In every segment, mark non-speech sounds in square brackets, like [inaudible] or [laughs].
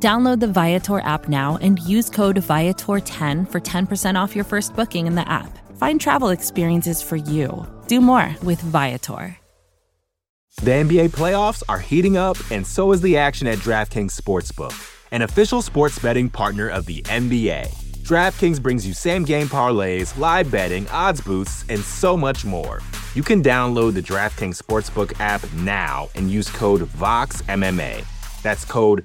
Download the Viator app now and use code Viator10 for 10% off your first booking in the app. Find travel experiences for you. Do more with Viator. The NBA playoffs are heating up, and so is the action at DraftKings Sportsbook, an official sports betting partner of the NBA. DraftKings brings you same game parlays, live betting, odds boosts, and so much more. You can download the DraftKings Sportsbook app now and use code VOXMMA. That's code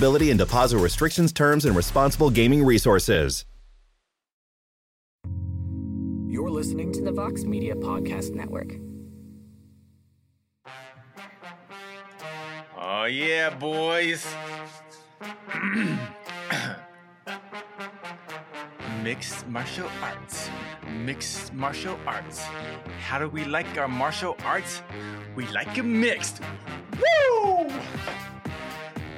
eligibility and deposit restrictions, terms, and responsible gaming resources. You're listening to the Vox Media Podcast Network. Oh, yeah, boys. [clears throat] Mixed martial arts. Mixed martial arts. How do we like our martial arts? We like it mixed. Woo!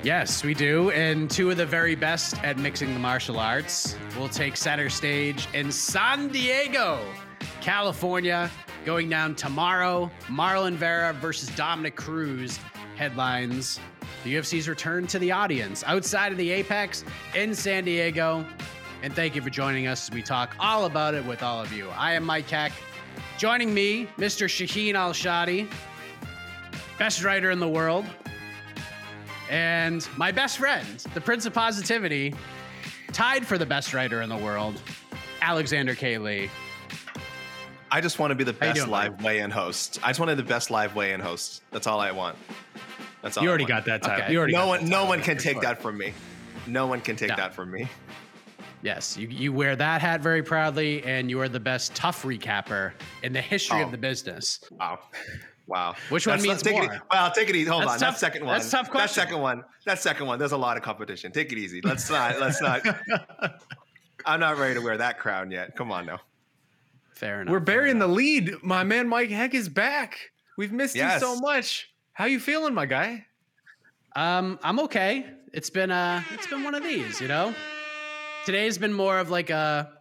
Yes, we do. And two of the very best at mixing the martial arts will take center stage in San Diego, California, going down tomorrow. Marlon Vera versus Dominick Cruz headlines. The UFC's return to the audience outside of the Apex in San Diego. And thank you for joining us as we talk all about it with all of you. I am Mike Heck. Joining me, Mr. Shaheen Al Shatti, best writer in the world, and my best friend, the Prince of Positivity, tied for the best writer in the world, Alexander K. Lee. I just want to be the best doing, live weigh-in host. I just want to be the best live weigh-in host. That's all I want. That's all. You I already want. got that title. Okay. You already no got one, no one can take sure. that from me. No one can take No. that from me. Yes, you, you wear that hat very proudly, and you are the best TUF recapper in the history Oh. of the business. Wow. Wow. Which one That's- means take more? It, well, take it easy. Hold That's on. tough- that second one. that's a tough That second one. That second one. There's a lot of competition. Take it easy. Let's not. Let's not. [laughs] I'm not ready to wear that crown yet. Come on now. Fair enough. We're fair burying the lead. My man Mike Heck is back. We've missed Yes. you so much. How you feeling, my guy? Um, I'm okay. It's been uh it's been one of these, you know. Today's been more of like a,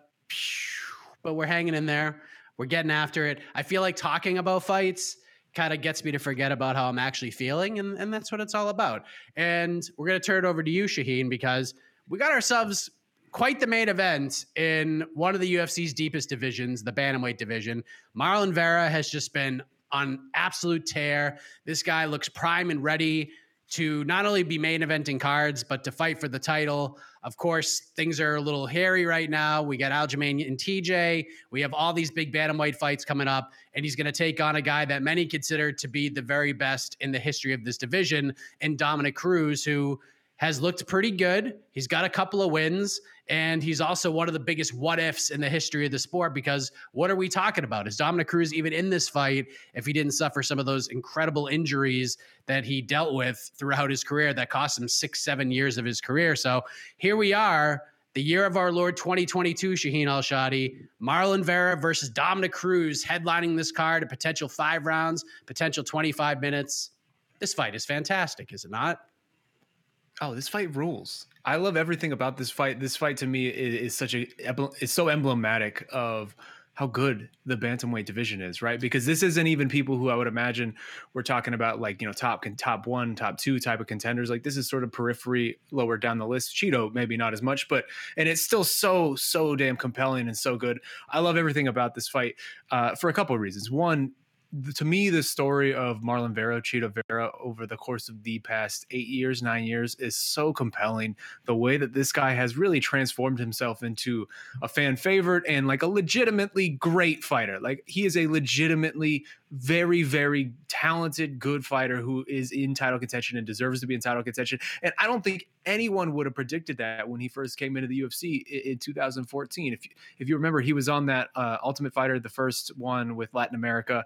but we're hanging in there. We're getting after it. I feel like talking about fights kind of gets me to forget about how I'm actually feeling, and, and that's what it's all about. And we're gonna turn it over to you, Shaheen, because we got ourselves quite the main event in one of the UFC's deepest divisions, the bantamweight division. Marlon Vera has just been on absolute tear. This guy looks prime and ready to not only be main eventing cards, but to fight for the title. Of course, things are a little hairy right now. We got Aljamain and TJ. We have all these big bantamweight fights coming up, and he's going to take on a guy that many consider to be the very best in the history of this division, in Dominick Cruz, who has looked pretty good. He's got a couple of wins, and he's also one of the biggest what ifs in the history of the sport because what are we talking about? Is Dominick Cruz even in this fight if he didn't suffer some of those incredible injuries that he dealt with throughout his career that cost him six, seven years of his career? So here we are. The year of our Lord 2022, Shaheen Al Shatti, Marlon Vera versus Dominick Cruz headlining this card, a potential five rounds, potential 25 minutes. This fight is fantastic, is it not? Oh, this fight rules. I love everything about this fight. This fight to me is, is such a it's so emblematic of how good the bantamweight division is, right? Because this isn't even people who I would imagine we're talking about like, you know, top top 1, top 2 type of contenders. Like this is sort of periphery lower down the list. Chito maybe not as much, but and it's still so so damn compelling and so good. I love everything about this fight uh, for a couple of reasons. One, to me, the story of Marlon Vera, Chito Vera, over the course of the past eight years, nine years, is so compelling. The way that this guy has really transformed himself into a fan favorite and like a legitimately great fighter. Like he is a legitimately very, very talented, good fighter who is in title contention and deserves to be in title contention. And I don't think anyone would have predicted that when he first came into the UFC in, in 2014. If you, if you remember, he was on that uh, Ultimate Fighter, the first one with Latin America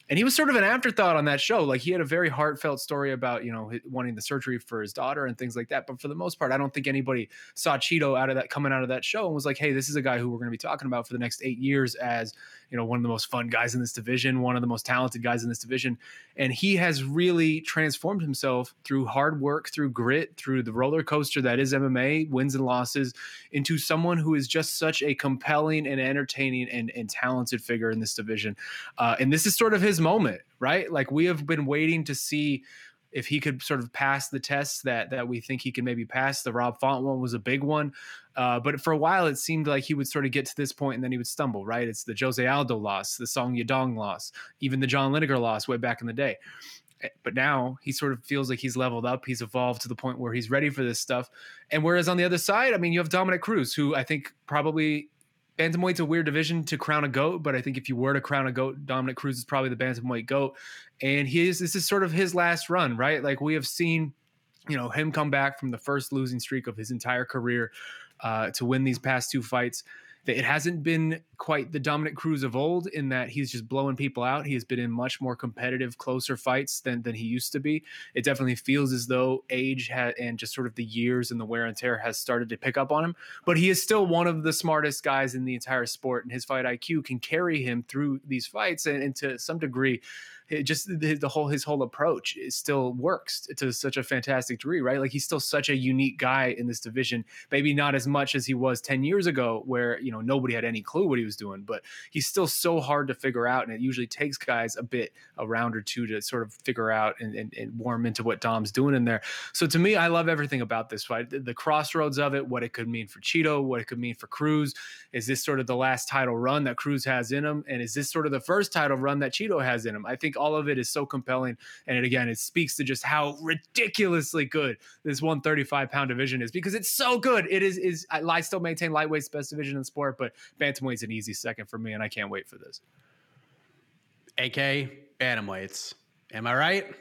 and he was sort of an afterthought on that show. Like he had a very heartfelt story about you know wanting the surgery for his daughter and things like that. But for the most part, I don't think anybody saw Chito out of that coming out of that show and was like, hey, this is a guy who we're going to be talking about for the next eight years as you know one of the most fun guys in this division, one of the most talented guys in this division, and he has really transformed himself through hard work, through grit, through the roller coaster that is MMA, wins and losses, into someone who is just such a compelling and entertaining and, and talented figure in this division. Uh, and this is sort of his moment, right? Like we have been waiting to see if he could sort of pass the tests that that we think he can maybe pass. The Rob Font one was a big one, uh, but for a while it seemed like he would sort of get to this point and then he would stumble. Right? It's the Jose Aldo loss, the Song Yadong loss, even the John Lineker loss way back in the day. Eh, but now he sort of feels like he's leveled up. He's evolved to the point where he's ready for this stuff. And whereas on the other side, I mean, you have Dominick Cruz, who I think probably bantamweight's a weird division to crown a goat, but I think if you were to crown a goat, Dominick Cruz is probably the bantamweight goat. And he is this is sort of his last run, right? Like we have seen, you know, him come back from the first losing streak of his entire career uh, to win these past two fights it hasn't been quite the dominant Cruz of old in that he's just blowing people out. He has been in much more competitive, closer fights than than he used to be. It definitely feels as though age had, and just sort of the years and the wear and tear has started to pick up on him. But he is still one of the smartest guys in the entire sport, and his fight IQ can carry him through these fights. And, and to some degree, it just the, the, whole his whole approach still works to such a fantastic degree, right? Like he's still such a unique guy in this division. Maybe not as much as he was ten years ago, where you know nobody had any clue what he was doing, but he's still so hard to figure out, and it usually takes guys a bit a round or two to sort of figure out and, and, and warm into what Dom's doing in there. So to me, I love everything about this fight. The, the crossroads of it, what it could mean for Chito, what it could mean for Cruz. Is this sort of the last title run that Cruz has in him, and is this sort of the first title run that Chito has in him? I think all of it is so compelling. And it, again, it speaks to just how ridiculously good this 135 pound division is because it's so good. It is, is I still maintain lightweight's best division in sport, but bantamweight's is an easy second for me. And I can't wait for this. AK bantamweights. Am I right?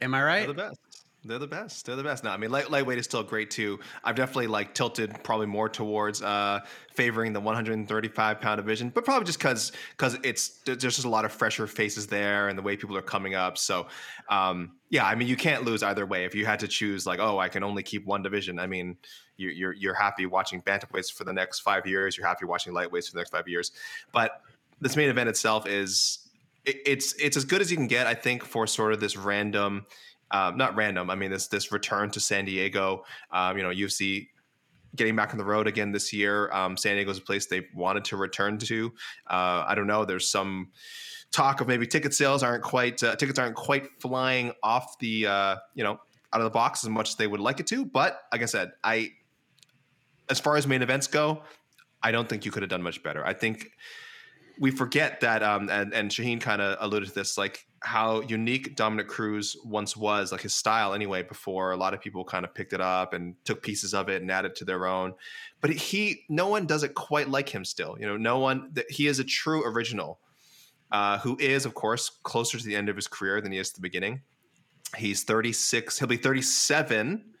Am I right? They're the best. They're the best. They're the best. No, I mean light, lightweight is still great too. I've definitely like tilted probably more towards uh, favoring the 135 pound division, but probably just because because it's there's just a lot of fresher faces there and the way people are coming up. So um, yeah, I mean you can't lose either way. If you had to choose like oh I can only keep one division, I mean you, you're you're happy watching bantamweights for the next five years. You're happy watching lightweights for the next five years. But this main event itself is it, it's it's as good as you can get. I think for sort of this random um, not random. I mean, this this return to San Diego. Um, you know, UFC getting back on the road again this year. Um, San Diego's a place they wanted to return to. Uh, I don't know. There's some talk of maybe ticket sales aren't quite uh, tickets aren't quite flying off the uh, you know out of the box as much as they would like it to. But like I said, I as far as main events go, I don't think you could have done much better. I think we forget that, um, and and Shaheen kind of alluded to this, like how unique Dominick Cruz once was, like his style anyway, before a lot of people kind of picked it up and took pieces of it and added to their own. But he, no one does it quite like him still. You know, no one, he is a true original uh, who is, of course, closer to the end of his career than he is to the beginning. He's 36, he'll be 37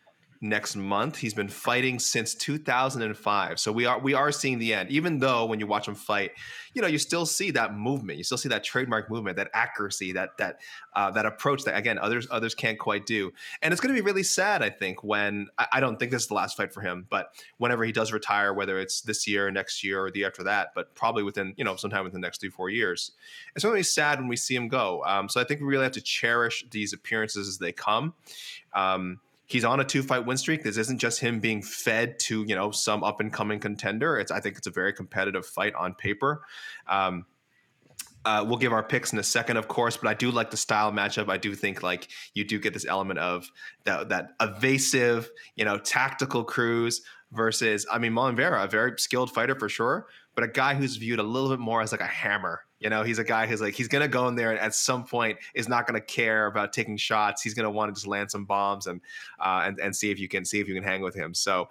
next month. He's been fighting since 2005. So we are we are seeing the end. Even though when you watch him fight, you know, you still see that movement. You still see that trademark movement, that accuracy, that that uh, that approach that again others others can't quite do. And it's going to be really sad, I think, when I, I don't think this is the last fight for him, but whenever he does retire, whether it's this year, next year, or the year after that, but probably within you know sometime within the next three four years, it's going to be sad when we see him go. Um, so I think we really have to cherish these appearances as they come. Um, he's on a two fight win streak. This isn't just him being fed to you know some up and coming contender. It's I think it's a very competitive fight on paper. Um, uh, we'll give our picks in a second, of course, but I do like the style matchup. I do think like you do get this element of that, that evasive, you know, tactical Cruz versus, I mean, Marlon Vera, a very skilled fighter for sure, but a guy who's viewed a little bit more as like a hammer, You know, he's a guy who's like he's gonna go in there and at some point is not gonna care about taking shots. He's gonna want to just land some bombs and uh, and and see if you can see if you can hang with him. So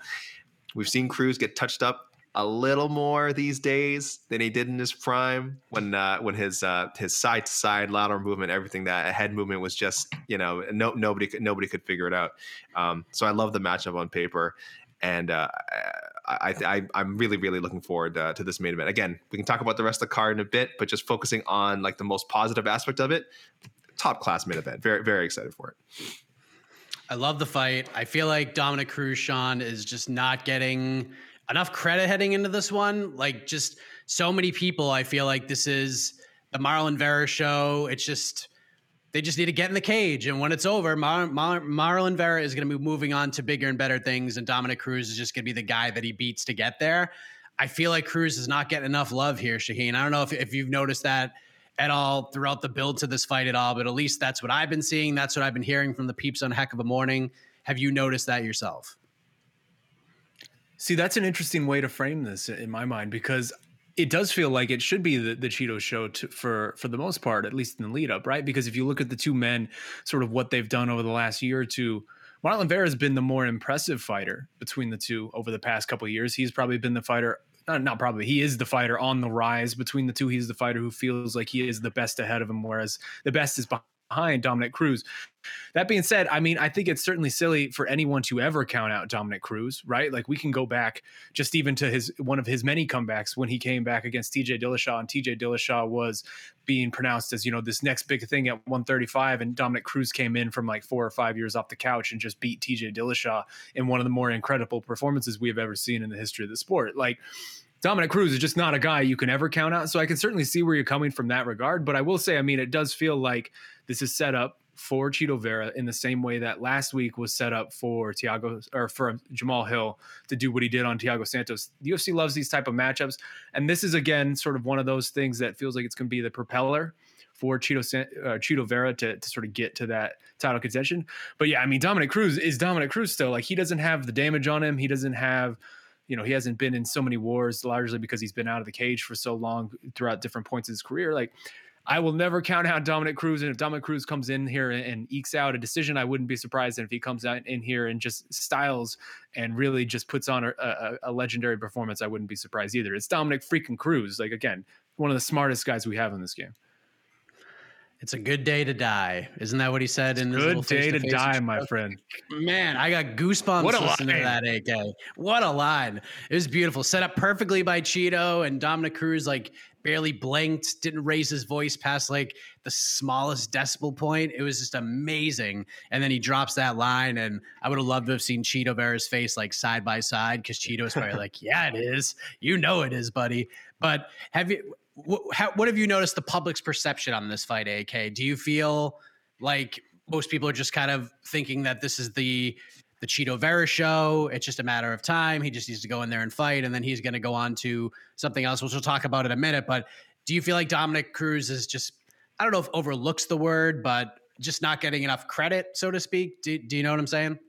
we've seen Cruz get touched up a little more these days than he did in his prime when uh, when his uh, his side to side lateral movement, everything that head movement was just you know no nobody could nobody could figure it out. Um, so I love the matchup on paper, and uh, I, I I'm really really looking forward uh, to this main event. Again, we can talk about the rest of the card in a bit, but just focusing on like the most positive aspect of it, top class main event. Very very excited for it. I love the fight. I feel like Dominick Cruz, Shaun, is just not getting enough credit heading into this one. Like just so many people, I feel like this is the Marlon Vera show. It's just they just need to get in the cage, and when it's over, Mar- Mar- Marlon Vera is going to be moving on to bigger and better things, and Dominick Cruz is just going to be the guy that he beats to get there. I feel like Cruz is not getting enough love here, Shaheen. I don't know if, if you've noticed that at all throughout the build to this fight at all, but at least that's what I've been seeing. That's what I've been hearing from the peeps on Heck of a Morning. Have you noticed that yourself? See, that's an interesting way to frame this in my mind because it does feel like it should be the, the show to, for for the most part, at least in the lead up, right? Because if you look at the two men, sort of what they've done over the last year or two, Marlon Vera has been the more impressive fighter between the two over the past couple years. He's probably been the fighter. Not, not probably. He is the fighter on the rise between the two. He's the fighter who feels like he is the best ahead of him, whereas the best is behind behind Dominick Cruz. That being said, I mean, I think it's certainly silly for anyone to ever count out Dominick Cruz, right? Like we can go back just even to his one of his many comebacks when he came back against TJ Dillashaw, and TJ Dillashaw was being pronounced as you know this next big thing at 135, and Dominick Cruz came in from like four or five years off the couch and just beat TJ Dillashaw in one of the more incredible performances we have ever seen in the history of the sport. Like Dominick Cruz is just not a guy you can ever count out. So I can certainly see where you're coming from that regard. But I will say, I mean, it does feel like this is set up for Chito Vera in the same way that last week was set up for Thiago or for Jamahal Hill to do what he did on Thiago Santos. The UFC loves these type of matchups, and this is again sort of one of those things that feels like it's going to be the propeller for Chito uh, Chito Vera to, to sort of get to that title contention. But yeah, I mean Dominick Cruz is Dominick Cruz still. Like he doesn't have the damage on him. He doesn't have you know he hasn't been in so many wars largely because he's been out of the cage for so long throughout different points of his career like I will never count out Dominick Cruz. And if Dominick Cruz comes in here and, and, ekes out a decision, I wouldn't be surprised. And if he comes out in here and just styles and really just puts on a, a, a, legendary performance, I wouldn't be surprised either. It's Dominick freaking Cruz. Like, again, one of the smartest guys we have in this game. It's a good day to die. Isn't that what he said in this good day to die, my friend? Man, I got goosebumps what a listening line. to that AK. What a line. It was beautiful. Set up perfectly by Chito and Dominick Cruz, like barely blinked, didn't raise his voice past like the smallest decibel point. It was just amazing. And then he drops that line, and I would have loved to have seen Chito Vera's face like side by side because Chito's probably like, [laughs] Yeah, it is. You know it is, buddy. But have you what, how, what have you noticed the public's perception on this fight, AK? Do you feel like most people are just kind of thinking that this is the the Chito Vera show. It's just a matter of time. He just needs to go in there and fight, and then he's going to go on to something else, which we'll talk about in a minute. But do you feel like Dominick Cruz is just, I don't know if overlooks the word, but just not getting enough credit, so to speak? Do, do you know what I'm saying?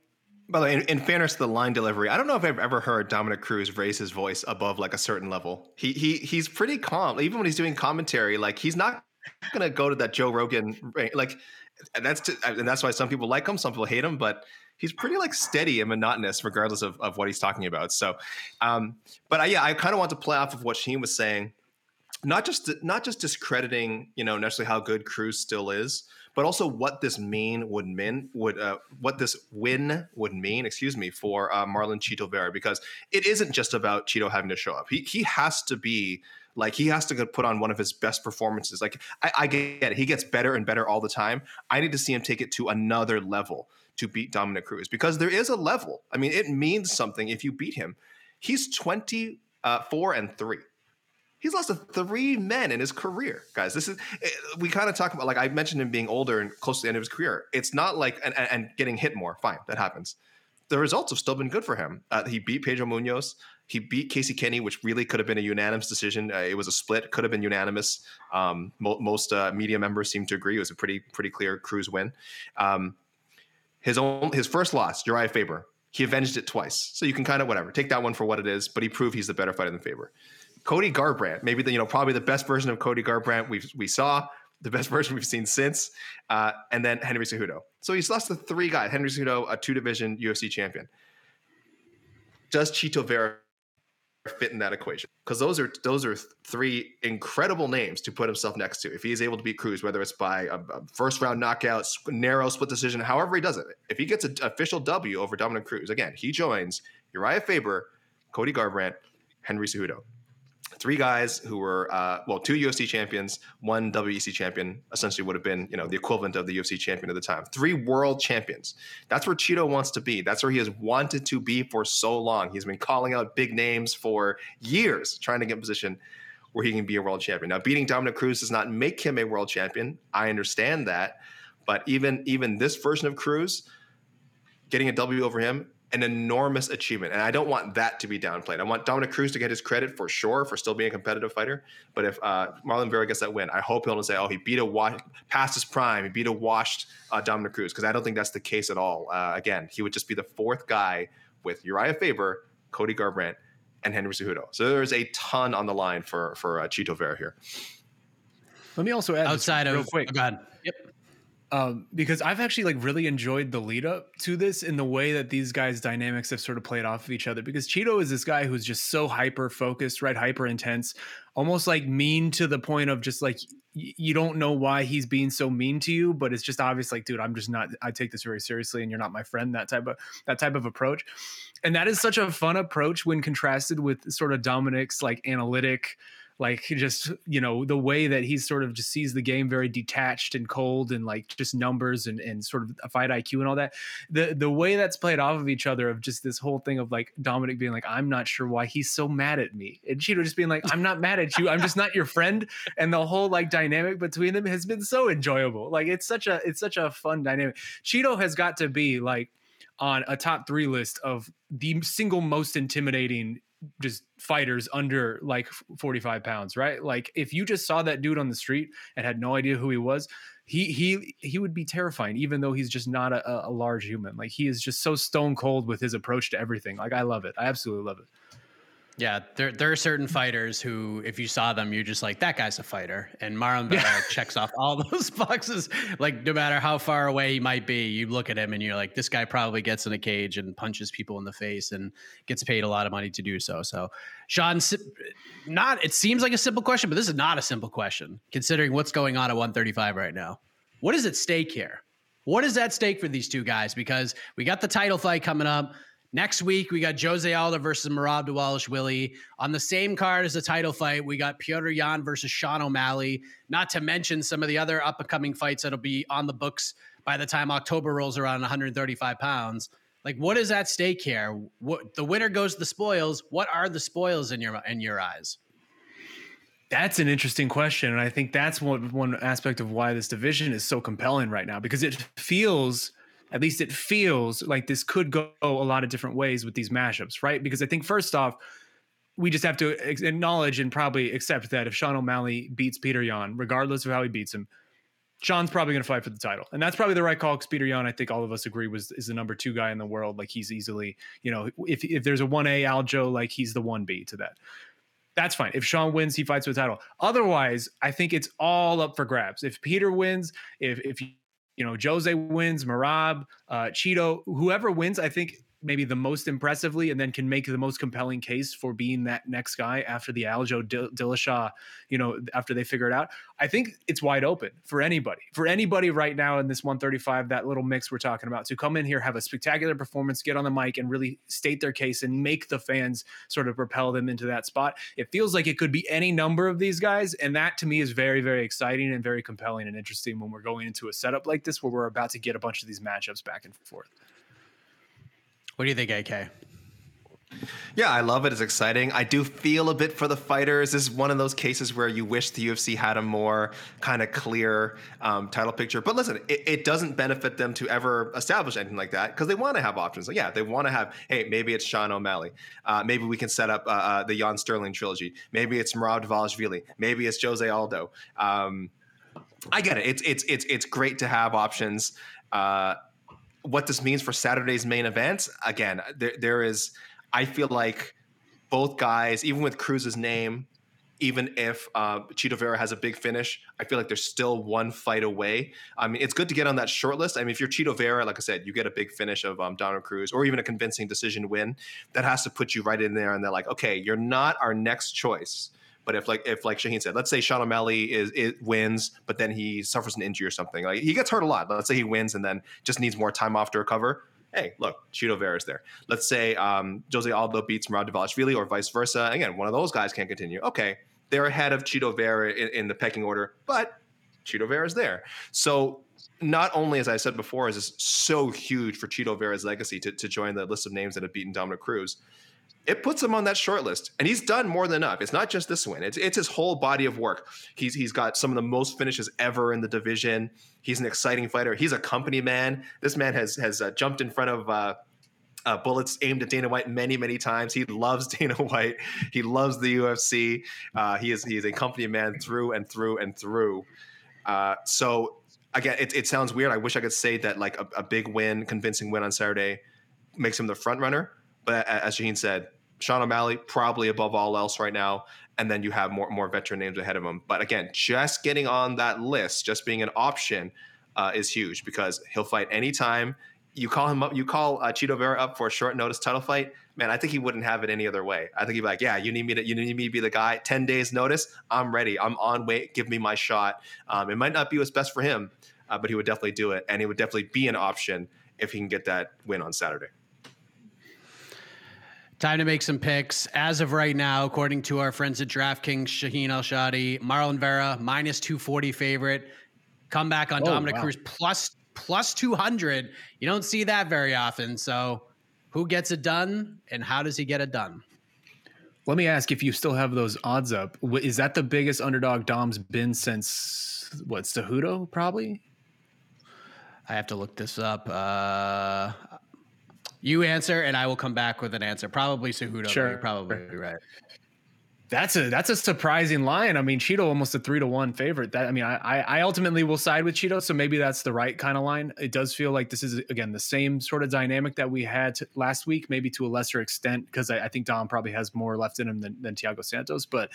By the way, in, in, fairness to the line delivery, I don't know if I've ever heard Dominick Cruz raise his voice above like a certain level. He he he's pretty calm, even when he's doing commentary. Like he's not gonna go to that Joe Rogan like that's to, and that's why some people like him, some people hate him, but he's pretty like steady and monotonous regardless of, of what he's talking about. So, um, but I, yeah, I kind of want to play off of what Sheen was saying, not just not just discrediting you know necessarily how good Cruz still is, but also what this mean would mean would uh, what this win would mean. Excuse me for uh, Marlon Chito Vera because it isn't just about Chito having to show up. He he has to be like he has to put on one of his best performances. Like I, I get it, he gets better and better all the time. I need to see him take it to another level to beat Dominick Cruz because there is a level. I mean, it means something if you beat him. He's twenty four and three. He's lost to three men in his career, guys. This is eh, we kind of talk about like I mentioned him being older and close to the end of his career. It's not like and, and getting hit more. Fine, that happens. The results have still been good for him. Uh, he beat Pedro Munhoz. He beat Casey Kenney, which really could have been a unanimous decision. Uh, it was a split, could have been unanimous. Um, mo- most uh, media members seem to agree it was a pretty pretty clear Cruz win. Um, his own his first loss, Urijah Faber, he avenged it twice. So you can kind of whatever take that one for what it is, but he proved he's the better fighter than Faber. Cody Garbrandt, maybe the you know probably the best version of Cody Garbrandt we we saw, the best [laughs] version we've seen since, uh, and then Henry Cejudo. So he's lost the three guys. Henry Cejudo, a two division UFC champion. Does Chito Vera fit in that equation? Because those are those are three incredible names to put himself next to. If he is able to beat Cruz, whether it's by a, a first round knockout, narrow split decision, however he does it, if he gets an official W over Dominick Cruz, again he joins Urijah Faber, Cody Garbrandt, Henry Cejudo three guys who were uh, well, two UFC champions, one WEC champion, essentially would have been you know the equivalent of the UFC champion at the time. Three world champions. That's where Chito wants to be. That's where he has wanted to be for so long. He's been calling out big names for years, trying to get in position where he can be a world champion. Now, beating Dominick Cruz does not make him a world champion. I understand that, but even even this version of Cruz, getting a W over him an enormous achievement. And I don't want that to be downplayed. I want Dominick Cruz to get his credit for sure for still being a competitive fighter. But if uh, Marlon Vera gets that win, I hope he'll say, oh, he beat a wa- past his prime, he beat a washed uh, Dominick Cruz, because I don't think that's the case at all. Uh, again, he would just be the fourth guy with Urijah Faber, Cody Garbrandt, and Henry Cejudo. So there's a ton on the line for for uh, Chito Vera here. Let me also add outside of real quick. Oh, God. Yep um, because I've actually like really enjoyed the lead up to this in the way that these guys' dynamics have sort of played off of each other. Because Chito is this guy who's just so hyper focused, right? Hyper intense, almost like mean to the point of just like y- you don't know why he's being so mean to you, but it's just obvious. Like, dude, I'm just not. I take this very seriously, and you're not my friend. That type of that type of approach, and that is such a fun approach when contrasted with sort of Dominick's like analytic like just you know the way that he sort of just sees the game very detached and cold and like just numbers and and sort of a fight IQ and all that the the way that's played off of each other of just this whole thing of like Dominick being like I'm not sure why he's so mad at me and Chito just being like I'm not mad at you I'm just not your friend and the whole like dynamic between them has been so enjoyable like it's such a it's such a fun dynamic. Chito has got to be like on a top 3 list of the single most intimidating just fighters under like 45 pounds, right? Like if you just saw that dude on the street and had no idea who he was, he he he would be terrifying, even though he's just not a, a large human. Like he is just so stone cold with his approach to everything. Like I love it. I absolutely love it. Yeah, there there are certain fighters who, if you saw them, you're just like, that guy's a fighter. And Marlon Vera yeah. checks off all [laughs] those boxes. Like, no matter how far away he might be, you look at him and you're like, this guy probably gets in a cage and punches people in the face and gets paid a lot of money to do so. So, Shaun, not it seems like a simple question, but this is not a simple question considering what's going on at 135 right now. What is at stake here? What is at stake for these two guys? Because we got the title fight coming up. Next week, we got Jose Aldo versus Marab Merab Dvalishvili. On the same card as the title fight, we got Petr Yan versus Sean O'Malley. Not to mention some of the other up and coming fights that'll be on the books by the time October rolls around 135 pounds. Like, what is at stake here? What the winner goes to the spoils. What are the spoils in your in your eyes? That's an interesting question, and I think that's one one aspect of why this division is so compelling right now because it feels at least it feels like this could go a lot of different ways with these mashups, right? Because I think first off, we just have to acknowledge and probably accept that if Sean O'Malley beats Peter Yan, regardless of how he beats him, Sean's probably going to fight for the title, and that's probably the right call. Because Peter Yan, I think all of us agree, was is the number two guy in the world. Like he's easily, you know, if if there's a one A Aljo, like he's the one B to that. That's fine. If Sean wins, he fights for the title. Otherwise, I think it's all up for grabs. If Peter wins, if if you know, Jose wins, Marab, uh, Chito, whoever wins, I think maybe the most impressively and then can make the most compelling case for being that next guy after the Aljo Dillashaw, you know, after they figure it out. I think it's wide open for anybody, for anybody right now in this 135, that little mix we're talking about to come in here, have a spectacular performance, get on the mic and really state their case and make the fans sort of propel them into that spot. It feels like it could be any number of these guys. And that to me is very, very exciting and very compelling and interesting when we're going into a setup like this where we're about to get a bunch of these matchups back and forth. What do you think, AK? Yeah, I love it. It's exciting. I do feel a bit for the fighters. This is one of those cases where you wish the UFC had a more kind of clear um, title picture. But listen, it, it, doesn't benefit them to ever establish anything like that because they want to have options. yeah, they want to have, hey, maybe it's Sean O'Malley. Uh, maybe we can set up uh, uh, the Yan Sterling trilogy. Maybe it's Merab Dvalishvili. Maybe it's Jose Aldo. Um, I get it. It's it's it's it's great to have options. What this means for Saturday's main event, again, there, there is, I feel like both guys, even with Cruz's name even if uh, Chito Vera has a big finish, I feel like there's still one fight away. I mean, it's good to get on that short list. I mean, if you're Chito Vera, like I said, you get a big finish of um, Dominick Cruz or even a convincing decision win, that has to put you right in there. And they're like, okay, you're not our next choice. But if like if like Shaheen said, let's say Sean O'Malley is it wins, but then he suffers an injury or something, like he gets hurt a lot. Let's say he wins and then just needs more time off to recover hey, look, Chito Vera's there. Let's say um, Jose Aldo beats Merab Dvalishvili or vice versa. Again, one of those guys can't continue. Okay, they're ahead of Chito Vera in, in the pecking order, but Chito Vera's there. So not only, as I said before, is this so huge for Chito Vera's legacy to, to join the list of names that have beaten Dominick Cruz, it puts him on that short list. And he's done more than enough. It's not just this win, it's, it's his whole body of work. He's, he's got some of the most finishes ever in the division. He's an exciting fighter. He's a company man. This man has, has uh, jumped in front of. Uh, uh, bullets aimed at Dana White many, many times. He loves [laughs] Dana White. He loves the UFC. Uh, he is he is a company man through and through and through. Uh, so again, it, it sounds weird. I wish I could say that like a, a, big win, convincing win on Saturday makes him the front runner. But as Shaheen said, Sean O'Malley probably above all else right now, and then you have more more veteran names ahead of him. But again, just getting on that list, just being an option, uh, is huge because he'll fight anytime. You call him up, you call uh, Chito Vera up for a short notice title fight. Man, I think he wouldn't have it any other way. I think he'd be like, "Yeah, you need me to, you need me to be the guy. Ten days notice, I'm ready. I'm on weight. Give me my shot." Um, it might not be what's best for him, uh, but he would definitely do it, and he would definitely be an option if he can get that win on Saturday. Time to make some picks. As of right now, according to our friends at DraftKings, Shaheen Al-Shatti, Marlon Vera, minus 240 favorite. Comeback on oh, Dominick wow. Cruz, plus, plus 200. You don't see that very often. So who gets it done and how does he get it done? Let me ask if you still have those odds up. Is that the biggest underdog Dom's been since what, Cejudo, probably? I have to look this up. Uh, you answer, and I will come back with an answer. Probably Cejudo. Sure, you're probably right. That's a that's a surprising line. I mean, Chito almost a three to one favorite. That I mean, I I ultimately will side with Chito, so maybe that's the right kind of line. It does feel like this is again the same sort of dynamic that we had last week, maybe to a lesser extent, because I, I, think Dom probably has more left in him than, than Thiago Santos. But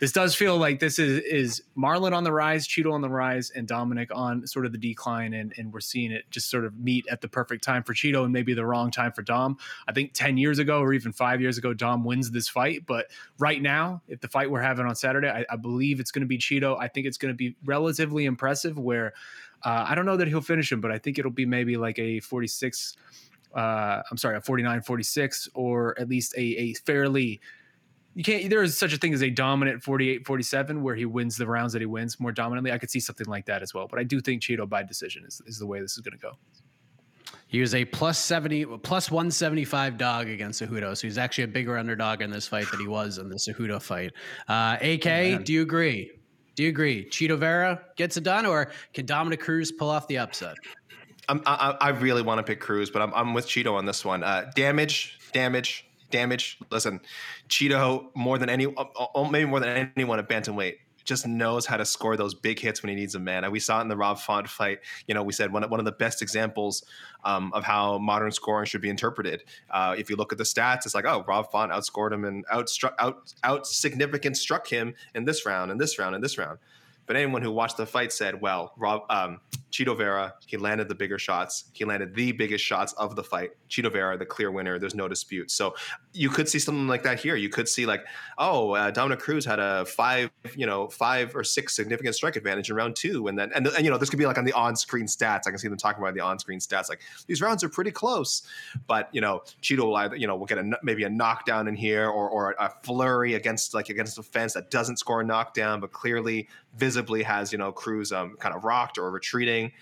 this does feel like this is is Marlon on the rise, Chito on the rise, and Dominick on sort of the decline, and and we're seeing it just sort of meet at the perfect time for Chito and maybe the wrong time for Dom. I think ten years ago or even five years ago, Dom wins this fight, but right now, if the fight we're having on Saturday, I, I believe it's going to be Chito. I think it's going to be relatively impressive. Where uh, I don't know that he'll finish him, but I think it'll be maybe like a forty six. Uh, I'm sorry, a 49 46, or at least a, a fairly you can't there is such a thing as a dominant 48 47 where he wins the rounds that he wins more dominantly. I could see something like that as well but i do think Chito by decision is, is the way this is going to go. He was a plus 70 plus 175 dog against Cejudo so he's actually a bigger underdog in this fight than he was in the Cejudo fight. Uh, ak oh, do you agree? Do you agree? Chito Vera gets it done or can Dominick Cruz pull off the upset? I, I really want to pick Cruz, but I'm, I'm with Chito on this one. Uh, damage, damage, damage. Listen, Chito more than any, uh, uh, maybe more than anyone at bantamweight just knows how to score those big hits when he needs them, man. And we saw it in the Rob Font fight. You know, we said one, one of the best examples um, of how modern scoring should be interpreted. Uh, if you look at the stats, it's like, oh, Rob Font outscored him and outstruck, out, out significant struck him in this round and this round and this round. But anyone who watched the fight said, well, Rob, um, Chito Vera, he landed the bigger shots. He landed the biggest shots of the fight. Chito Vera, the clear winner. There's no dispute. So you could see something like that here. You could see like, oh, uh, Dominick Cruz had a five, you know, five or six significant strike advantage in round two, and then and, and you know this could be like on the on-screen stats. I can see them talking about the on-screen stats. Like these rounds are pretty close, but you know, Chito will either you know will get a maybe a knockdown in here or or a flurry against like against a fence that doesn't score a knockdown, but clearly visibly has you know Cruz um, kind of rocked or retreating.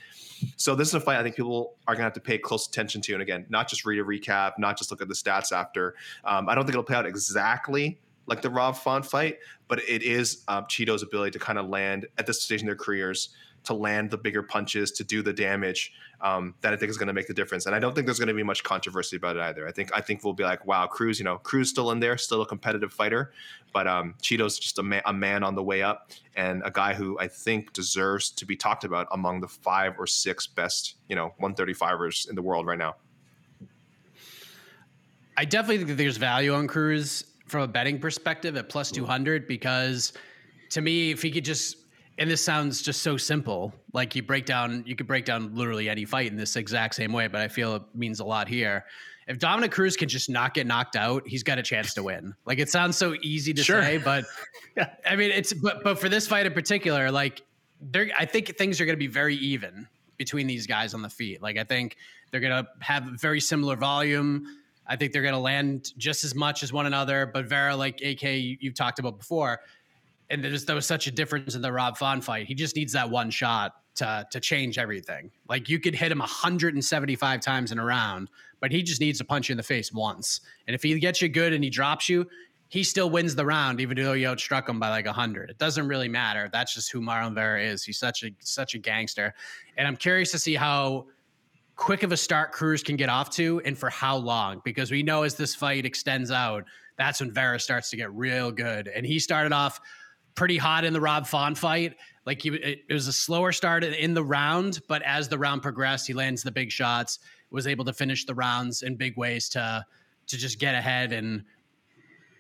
So this is a fight I think people are going to have to pay close attention to, and again, not just read a recap, not just look at the stats after. Um, I don't think it'll play out exactly like the Rob Font fight, but it is um, Chito's ability to kind of land at this stage in their careers to land the bigger punches, to do the damage um, that I think is going to make the difference. And I don't think there's going to be much controversy about it either. I think I think we'll be like, wow, Cruz, you know, Cruz still in there, still a competitive fighter, but um, Chito's just a, man, a man on the way up and a guy who I think deserves to be talked about among the five or six best, you know, 135ers in the world right now. I definitely think that there's value on Cruz from a betting perspective at plus 200 because to me, if he could just, and this sounds just so simple, like you break down, you could break down literally any fight in this exact same way, but I feel it means a lot here. If Dominick Cruz can just not get knocked out, he's got a chance to win. Like it sounds so easy to sure. say, but [laughs] yeah. I mean, it's, but, but for this fight in particular, like there, I think things are going to be very even between these guys on the feet. Like I think they're going to have very similar volume. I think they're going to land just as much as one another. But Vera, like AK, you, have talked about before, and there's, there was such a difference in the Rob Font fight. He just needs that one shot to to change everything. Like you could hit him 175 times in a round, but he just needs to punch you in the face once. And if he gets you good and he drops you, he still wins the round, even though you outstruck him by like hundred. It doesn't really matter. That's just who Marlon Vera is. He's such a such a gangster, and I'm curious to see how quick of a start Cruz can get off to, and for how long. Because we know as this fight extends out, that's when Vera starts to get real good. And he started off pretty hot in the Rob Font fight. Like he, it was a slower start in the round, but as the round progressed, he lands the big shots. Was able to finish the rounds in big ways to to just get ahead and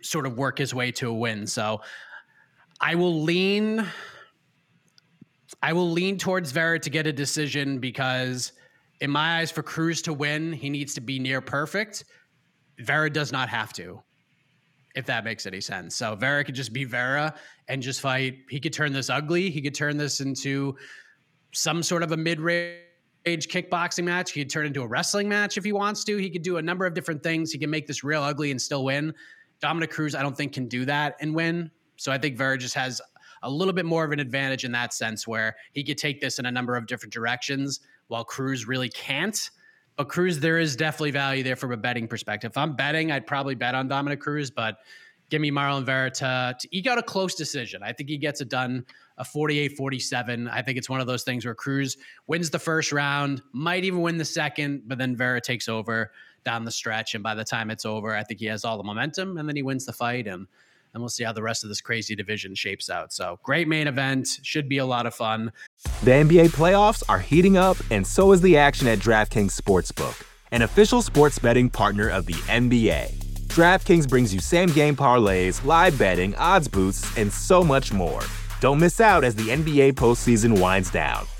sort of work his way to a win. So I will lean I will lean towards Vera to get a decision because in my eyes for Cruz to win, he needs to be near perfect. Vera does not have to. If that makes any sense. So Vera could just be Vera and just fight. He could turn this ugly. He could turn this into some sort of a mid-range kickboxing match. He could turn into a wrestling match if he wants to. He could do a number of different things. He can make this real ugly and still win. Dominick Cruz, I don't think can do that and win. So I think Vera just has a little bit more of an advantage in that sense where he could take this in a number of different directions while Cruz really can't. But Cruz, there is definitely value there from a betting perspective. If I'm betting, I'd probably bet on Dominick Cruz, but give me Marlon Vera to, to eke out a close decision. I think he gets it done a 48 47. I think it's one of those things where Cruz wins the first round, might even win the second, but then Vera takes over down the stretch. And by the time it's over, I think he has all the momentum and then he wins the fight. And and we'll see how the rest of this crazy division shapes out. So, great main event. Should be a lot of fun. The NBA playoffs are heating up, and so is the action at DraftKings Sportsbook, an official sports betting partner of the NBA. DraftKings brings you same game parlays, live betting, odds boosts, and so much more. Don't miss out as the NBA postseason winds down.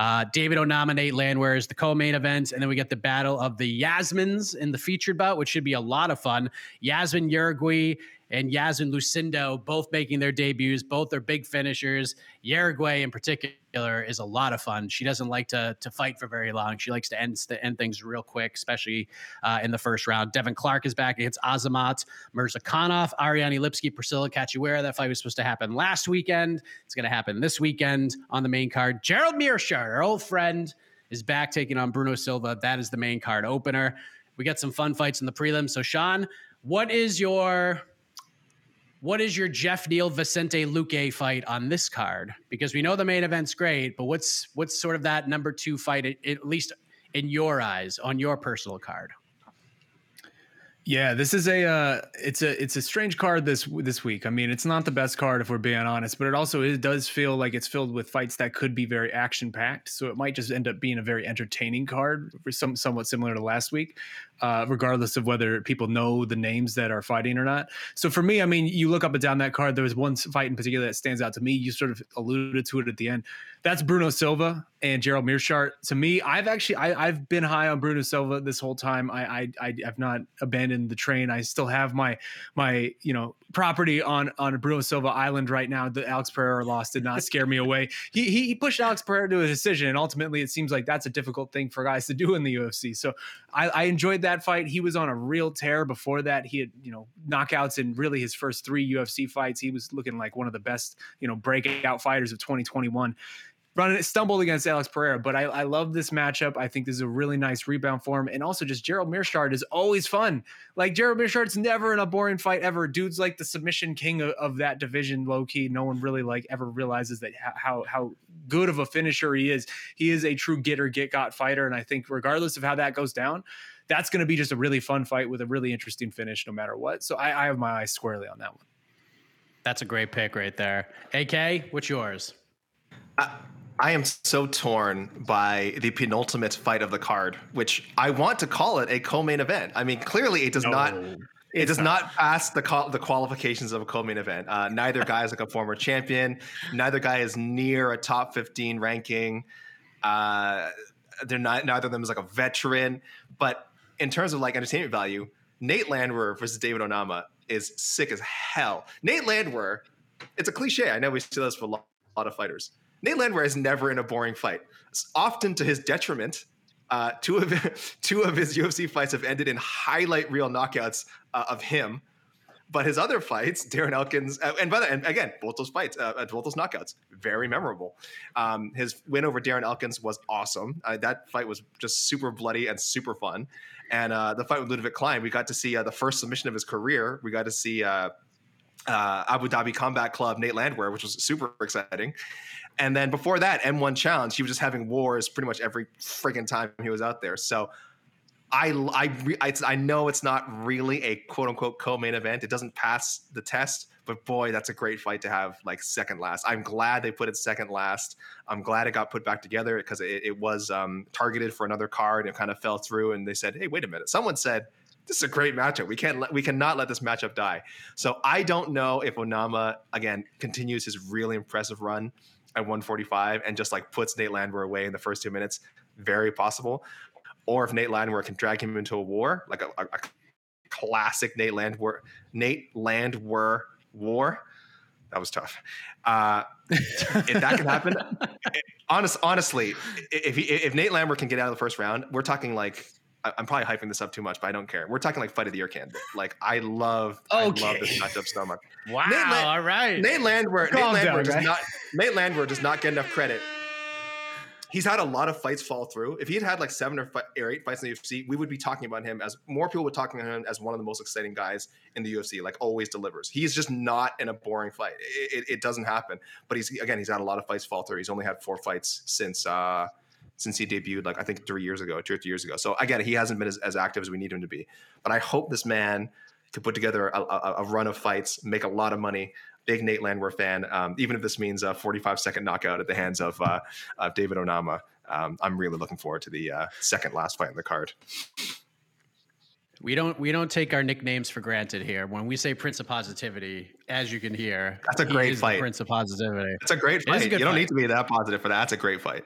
Uh, David Onama Nate Landwehr is the co-main event, and then we get the battle of the Yasmins in the featured bout, which should be a lot of fun. Yasmin Jauregui and Yasmin Lucindo both making their debuts. Both are big finishers. Jauregui in particular is a lot of fun. She doesn't like to to fight for very long. She likes to end to end things real quick, especially uh, in the first round. Devin Clark is back against Azamat Murzakanov, Ariane Lipski, Priscila Cachoeira. That fight was supposed to happen last weekend. It's going to happen this weekend on the main card. Gerald Meerschaert, our old friend, is back taking on Bruno Silva. That is the main card opener. We got some fun fights in the prelims. So, Sean, what is your what is your Geoff Neal Vicente Luque fight on this card? Because we know the main event's great, but what's what's sort of that number two fight, at, at least in your eyes on your personal card? Yeah, this is a uh, it's a it's a strange card this this week. I mean, it's not the best card if we're being honest, but it also it does feel like it's filled with fights that could be very action packed. So it might just end up being a very entertaining card, for some somewhat similar to last week uh, regardless of whether people know the names that are fighting or not. So for me, I mean, you look up and down that card. There was one fight in particular that stands out to me. You sort of alluded to it at the end. That's Bruno Silva and Gerald Meerschaert. To me, I've actually I, have been high on Bruno Silva this whole time. I, I I have not abandoned the train. I still have my my you know property on on Bruno Silva Island right now. The Alex Pereira loss did not scare me away. He, he pushed Alex Pereira to a decision, and ultimately, it seems like that's a difficult thing for guys to do in the UFC. So I, I enjoyed that fight. He was on a real tear before that. He had, you know, knockouts in really his first three UFC fights. He was looking like one of the best, you know, breakout fighters of 2021 running stumbled against Alex Pereira, but I, I love this matchup. I think this is a really nice rebound for him. And also just Gerald Meerschaert is always fun. Like Gerald Meerschaert's never in a boring fight ever. Dude's like the submission king of, of that division, low key. No one really like ever realizes that how how good of a finisher he is. He is a true get or get got fighter. And I think regardless of how that goes down, that's going to be just a really fun fight with a really interesting finish no matter what. So I, I have my eyes squarely on that one. That's a great pick right there. AK, what's yours? I, I am so torn by the penultimate fight of the card, which I want to call it a co-main event. I mean, clearly it does no. not it does not. not pass the the qualifications of a co-main event. Uh, neither guy is like a former champion. Neither guy is near a top fifteen ranking. Uh, they're not. Neither of them is like a veteran. But in terms of like entertainment value, Nate Landwehr versus David Onama is sick as hell. Nate Landwehr, it's a cliche. I know we see this for a lot, a lot of fighters. Nate Landwehr is never in a boring fight. It's often to his detriment. Uh, two of [laughs] two of his UFC fights have ended in highlight reel knockouts uh, of him. But his other fights, Darren Elkins, uh, and by the and again, both those fights, uh, uh, both those knockouts, very memorable. Um, his win over Darren Elkins was awesome. Uh, that fight was just super bloody and super fun. And the fight with Ludovic Klein, we got to see the first submission of his career. We got to see Abu Dhabi Combat Club Nate Landwehr, which was super exciting. And then before that, M1 Challenge, he was just having wars pretty much every freaking time he was out there. So I I, I I know it's not really a quote unquote co-main event. It doesn't pass the test, but boy, that's a great fight to have like second last. I'm glad they put it second last. I'm glad it got put back together because it, it, was um, targeted for another card and it kind of fell through. And they said, "Hey, wait a minute." Someone said, "This is a great matchup. We can't let, we cannot let this matchup die." So I don't know if Onama again continues his really impressive run at 145 and just like puts Nate Landwehr away in the first two minutes. Very possible or if Nate Landwehr can drag him into a war, like a, a, a classic Nate Landwehr, Nate Landwehr war. That was tough. Uh, if that can happen, [laughs] honest, honestly, if if Nate Landwehr can get out of the first round, we're talking like I'm probably hyping this up too much, but I don't care. We're talking like fight of the year candidate. Like I love, okay. I love this matchup so much. [laughs] Wow! Nate Land, all right. Nate Landwehr, Calm Nate Landwehr down, does not. Nate Landwehr does not get enough credit he's had a lot of fights fall through. If he had had like seven or, five, or eight fights in the UFC, we would be talking about him as more people would talking about him as one of the most exciting guys in the UFC. Like always delivers. He's just not in a boring fight. It, it, it, doesn't happen. But he's again, he's had a lot of fights fall through. He's only had four fights since uh, since he debuted, like I think three years ago, two or three years ago. So again, he hasn't been as, as active as we need him to be. But I hope this man could put together a, a, a run of fights, make a lot of money, big Nate Landwehr fan. Um, even if this means a 45 second knockout at the hands of, uh, of David Onama, um, I'm really looking forward to the uh, second last fight in the card. We don't we don't take our nicknames for granted here. When we say Prince of Positivity, as you can hear, that's a great fight. Prince of Positivity. It's a great fight. A you don't need to be that positive for that. That's a great fight.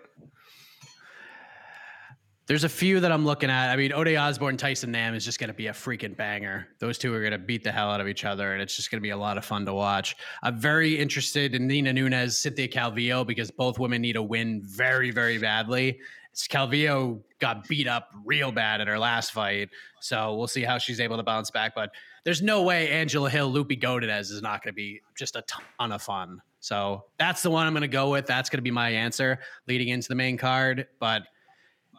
There's a few that I'm looking at. I mean, Ode Osborne, Tyson Nam is just going to be a freaking banger. Those two are going to beat the hell out of each other, and it's just going to be a lot of fun to watch. I'm very interested in Nina Nunes, Cynthia Calvillo, because both women need a win very, very badly. Calvillo got beat up real bad in her last fight, so we'll see how she's able to bounce back. But there's no way Angela Hill, Loopy Godinez is not going to be just a ton of fun. So that's the one I'm going to go with. That's going to be my answer leading into the main card. But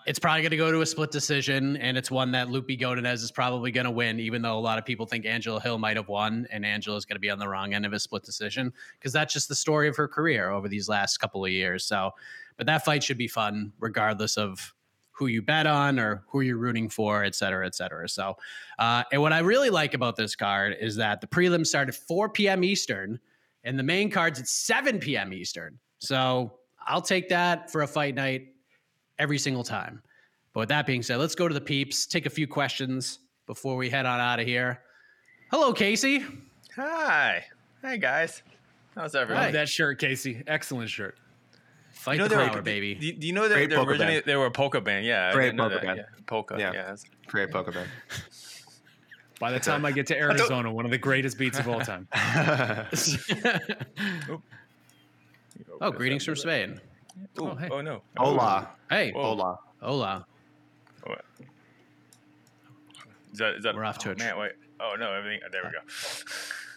it's probably going to go to a split decision, and it's one that Loopy Godinez is probably going to win, even though a lot of people think Angela Hill might have won, and Angela is going to be on the wrong end of a split decision because that's just the story of her career over these last couple of years. So, but that fight should be fun, regardless of who you bet on or who you're rooting for, et cetera, et cetera. So, uh, and what I really like about this card is that the prelims start at 4 p.m. Eastern and the main card's at 7 p.m. Eastern. So I'll take that for a fight night every single time. But with that being said, let's go to the peeps, take a few questions before we head on out of here. Hello, Casey. Hi. Hey, guys. How's everyone? Love that shirt, Casey. Excellent shirt. Fight You know the they power, were, baby. Do, do you know that Great they polka originally band. they were a polka band? Yeah, I Great didn't polka that. band. Yeah, polka. Yeah. Yeah. Great polka band. By the time I get to [laughs] Arizona, one of the greatest beats of all time. [laughs] [laughs] oh, greetings from Spain. Ooh, Oh, hey. oh no. Hola. Hey, Hola. hola. Is that, is that, is that, We're off to oh, a tr- man, wait. Oh no, everything. There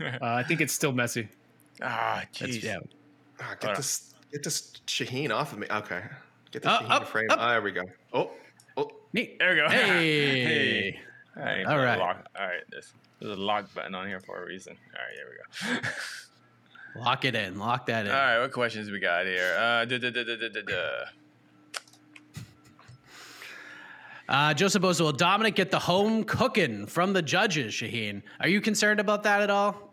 we go. Uh, I think it's still messy. [laughs] ah, jeez. yeah. Ah, Hold get on. this get this Shaheen off of me. Okay. Get the Uh, Shaheen up, frame. up. Ah, there we go. Oh. Oh. Neat. There we go. Hey. [laughs] Hey. All right. All right. Lock. All right. There's, there's a lock button on here for a reason. All right. Here we go. [laughs] Lock it in. Lock that in. All right. What questions we got here? Uh, duh, duh, duh, duh, duh, duh. Uh, Joseph Bozo, will Dominick get the home cooking from the judges, Shaheen? Are you concerned about that at all?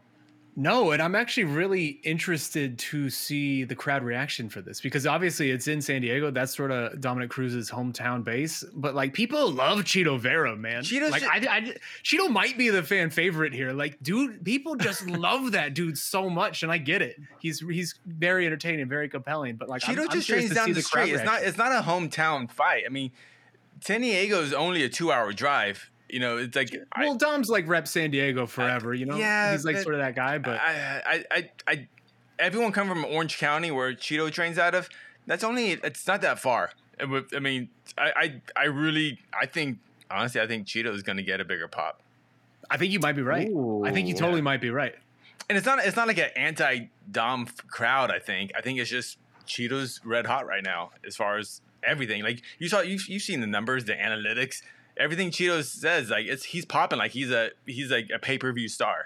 No, and I'm actually really interested to see the crowd reaction for this because obviously it's in San Diego. That's sort of Dominick Cruz's hometown base. But like people love Chito Vera, man. Chito's like ju- I, I, Chito might be the fan favorite here. Like, dude, people just [laughs] love that dude so much, and I get it. He's he's very entertaining, very compelling. But like, I'm- Chito I'm just curious trains down the, crowd street. It's not. It's not a hometown fight. I mean, San Diego is only a two-hour drive. You know, it's like I- well, Dom's like rep San Diego forever. You know, yeah, he's like sort of that guy. But I, I, I, I, everyone come from Orange County where Chito trains out of. That's only. It's not that far. I mean, I, I, I really, I think honestly, I think Chito is going to get a bigger pop. I think you might be right. I think you Ooh. totally might be right. And it's not. It's not like an anti-Dom crowd. I think. I think it's just Chito's red hot right now as far as everything. Like you saw, you've, you've seen the numbers, the analytics, everything Chito says. Like it's he's popping. Like he's a he's like a pay-per-view star.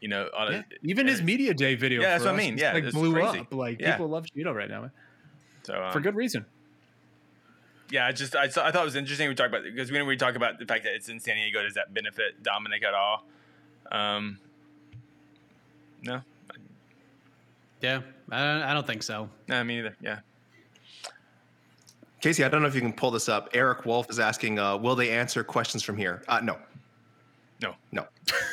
You know, on a, Even his media day video. Yeah, that's for what I mean. Yeah, like it's blew crazy. up. Like Yeah. people love Chito right now, so um, for good reason. Yeah, I just I, saw, I thought it was interesting we talked about because when we talk about the fact that it's in San Diego, does that benefit Dominick at all? Um, no, Yeah, I don't, I don't think so. no, me neither. Yeah, Casey, I don't know if you can pull this up. Eric Wolf is asking, uh, will they answer questions from here? Uh, no. no. No.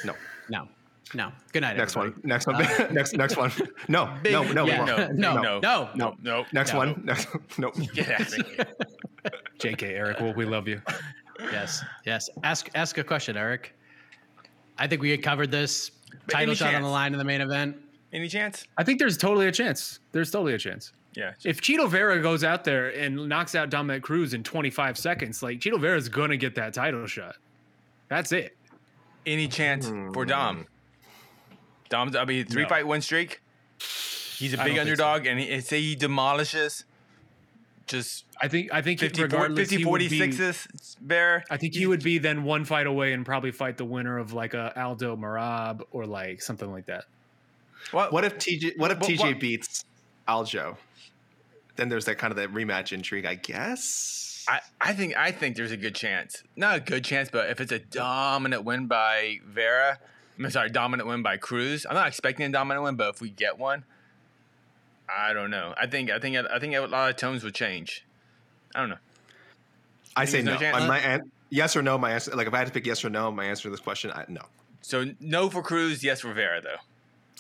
No. No, no. Good night. Next everybody. one. Next one. next next one. No. no. No. yeah, we won't. no, no, no. no, no. Next No. one. Next. No. Get out of here. JK Eric, well, we love you. Yes, yes. Ask ask a question, Eric. I think we had covered this. But Title any shot on the line in the main event. Any chance? I think there's totally a chance. There's totally a chance. Yeah. If Chito Vera goes out there and knocks out Dominick Cruz in 25 seconds, like Chito Vera's gonna get that title shot. That's it. Any chance hmm. for Dom? Dom's I mean three No. fight win streak. He's a big don't so. underdog, and he, say he demolishes. Just I think I think 50, regardless, 50 he would be- 46s bear. I think he would be then one fight away and probably fight the winner of like a Aldo Merab or like something like that. What, What if TJ? What if What- TJ what- beats Aldo? Then there's that kind of that rematch intrigue, I guess. I, I think I think there's a good chance. Not a good chance, but if it's a dominant win by Vera, I'm sorry, dominant win by Cruz. I'm not expecting a dominant win, but if we get one, I don't know. I think I think I think a lot of tones would change. I don't know. I think say no. no? My, my an- yes or no. My answer, like if I had to pick yes or no, my answer to this question, I, no. So no for Cruz, yes for Vera though.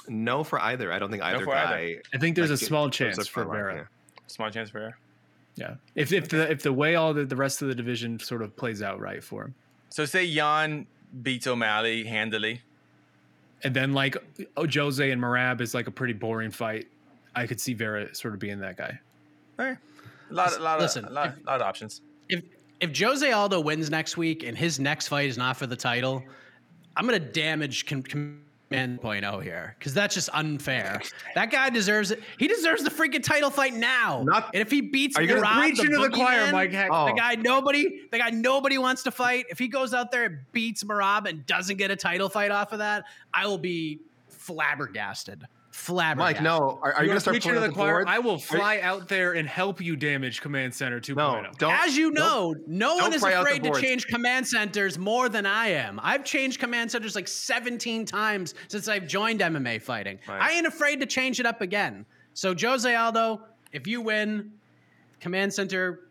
No for either. I don't think either for either. guy. I think there's like, a small chance for front line, Vera. Yeah. Small chance for Vera. Yeah. If if the if the way all the, the rest of the division sort of plays out right for him. So say Yan beats O'Malley handily. And then like oh, Jose and Merab is like a pretty boring fight. I could see Vera sort of being that guy. Okay. A lot, a lot, Listen, of, a lot, a lot of options. If if Jose Aldo wins next week and his next fight is not for the title, I'm gonna damage com- Command Point oh here because that's just unfair. [laughs] That guy deserves it. He deserves the freaking title fight now. Not- and if he beats Are you gonna Rob, Preach into the choir, boogeyman, Mike Heck. Oh. The guy nobody, the guy nobody wants to fight. If he goes out there and beats Merab and doesn't get a title fight off of that, I will be flabbergasted. Flabbergasted. Mike, no. Are, are you You're going to start preaching to the the choir. board? I will fly out there and help you damage Command Center 2.0. No, don't. As you don't- know, no one is pray out the afraid to change command centers more than I am. I've changed command centers like 17 times since I've joined MMA fighting. Right. I ain't afraid to change it up again. So Jose Aldo, if you win, command center,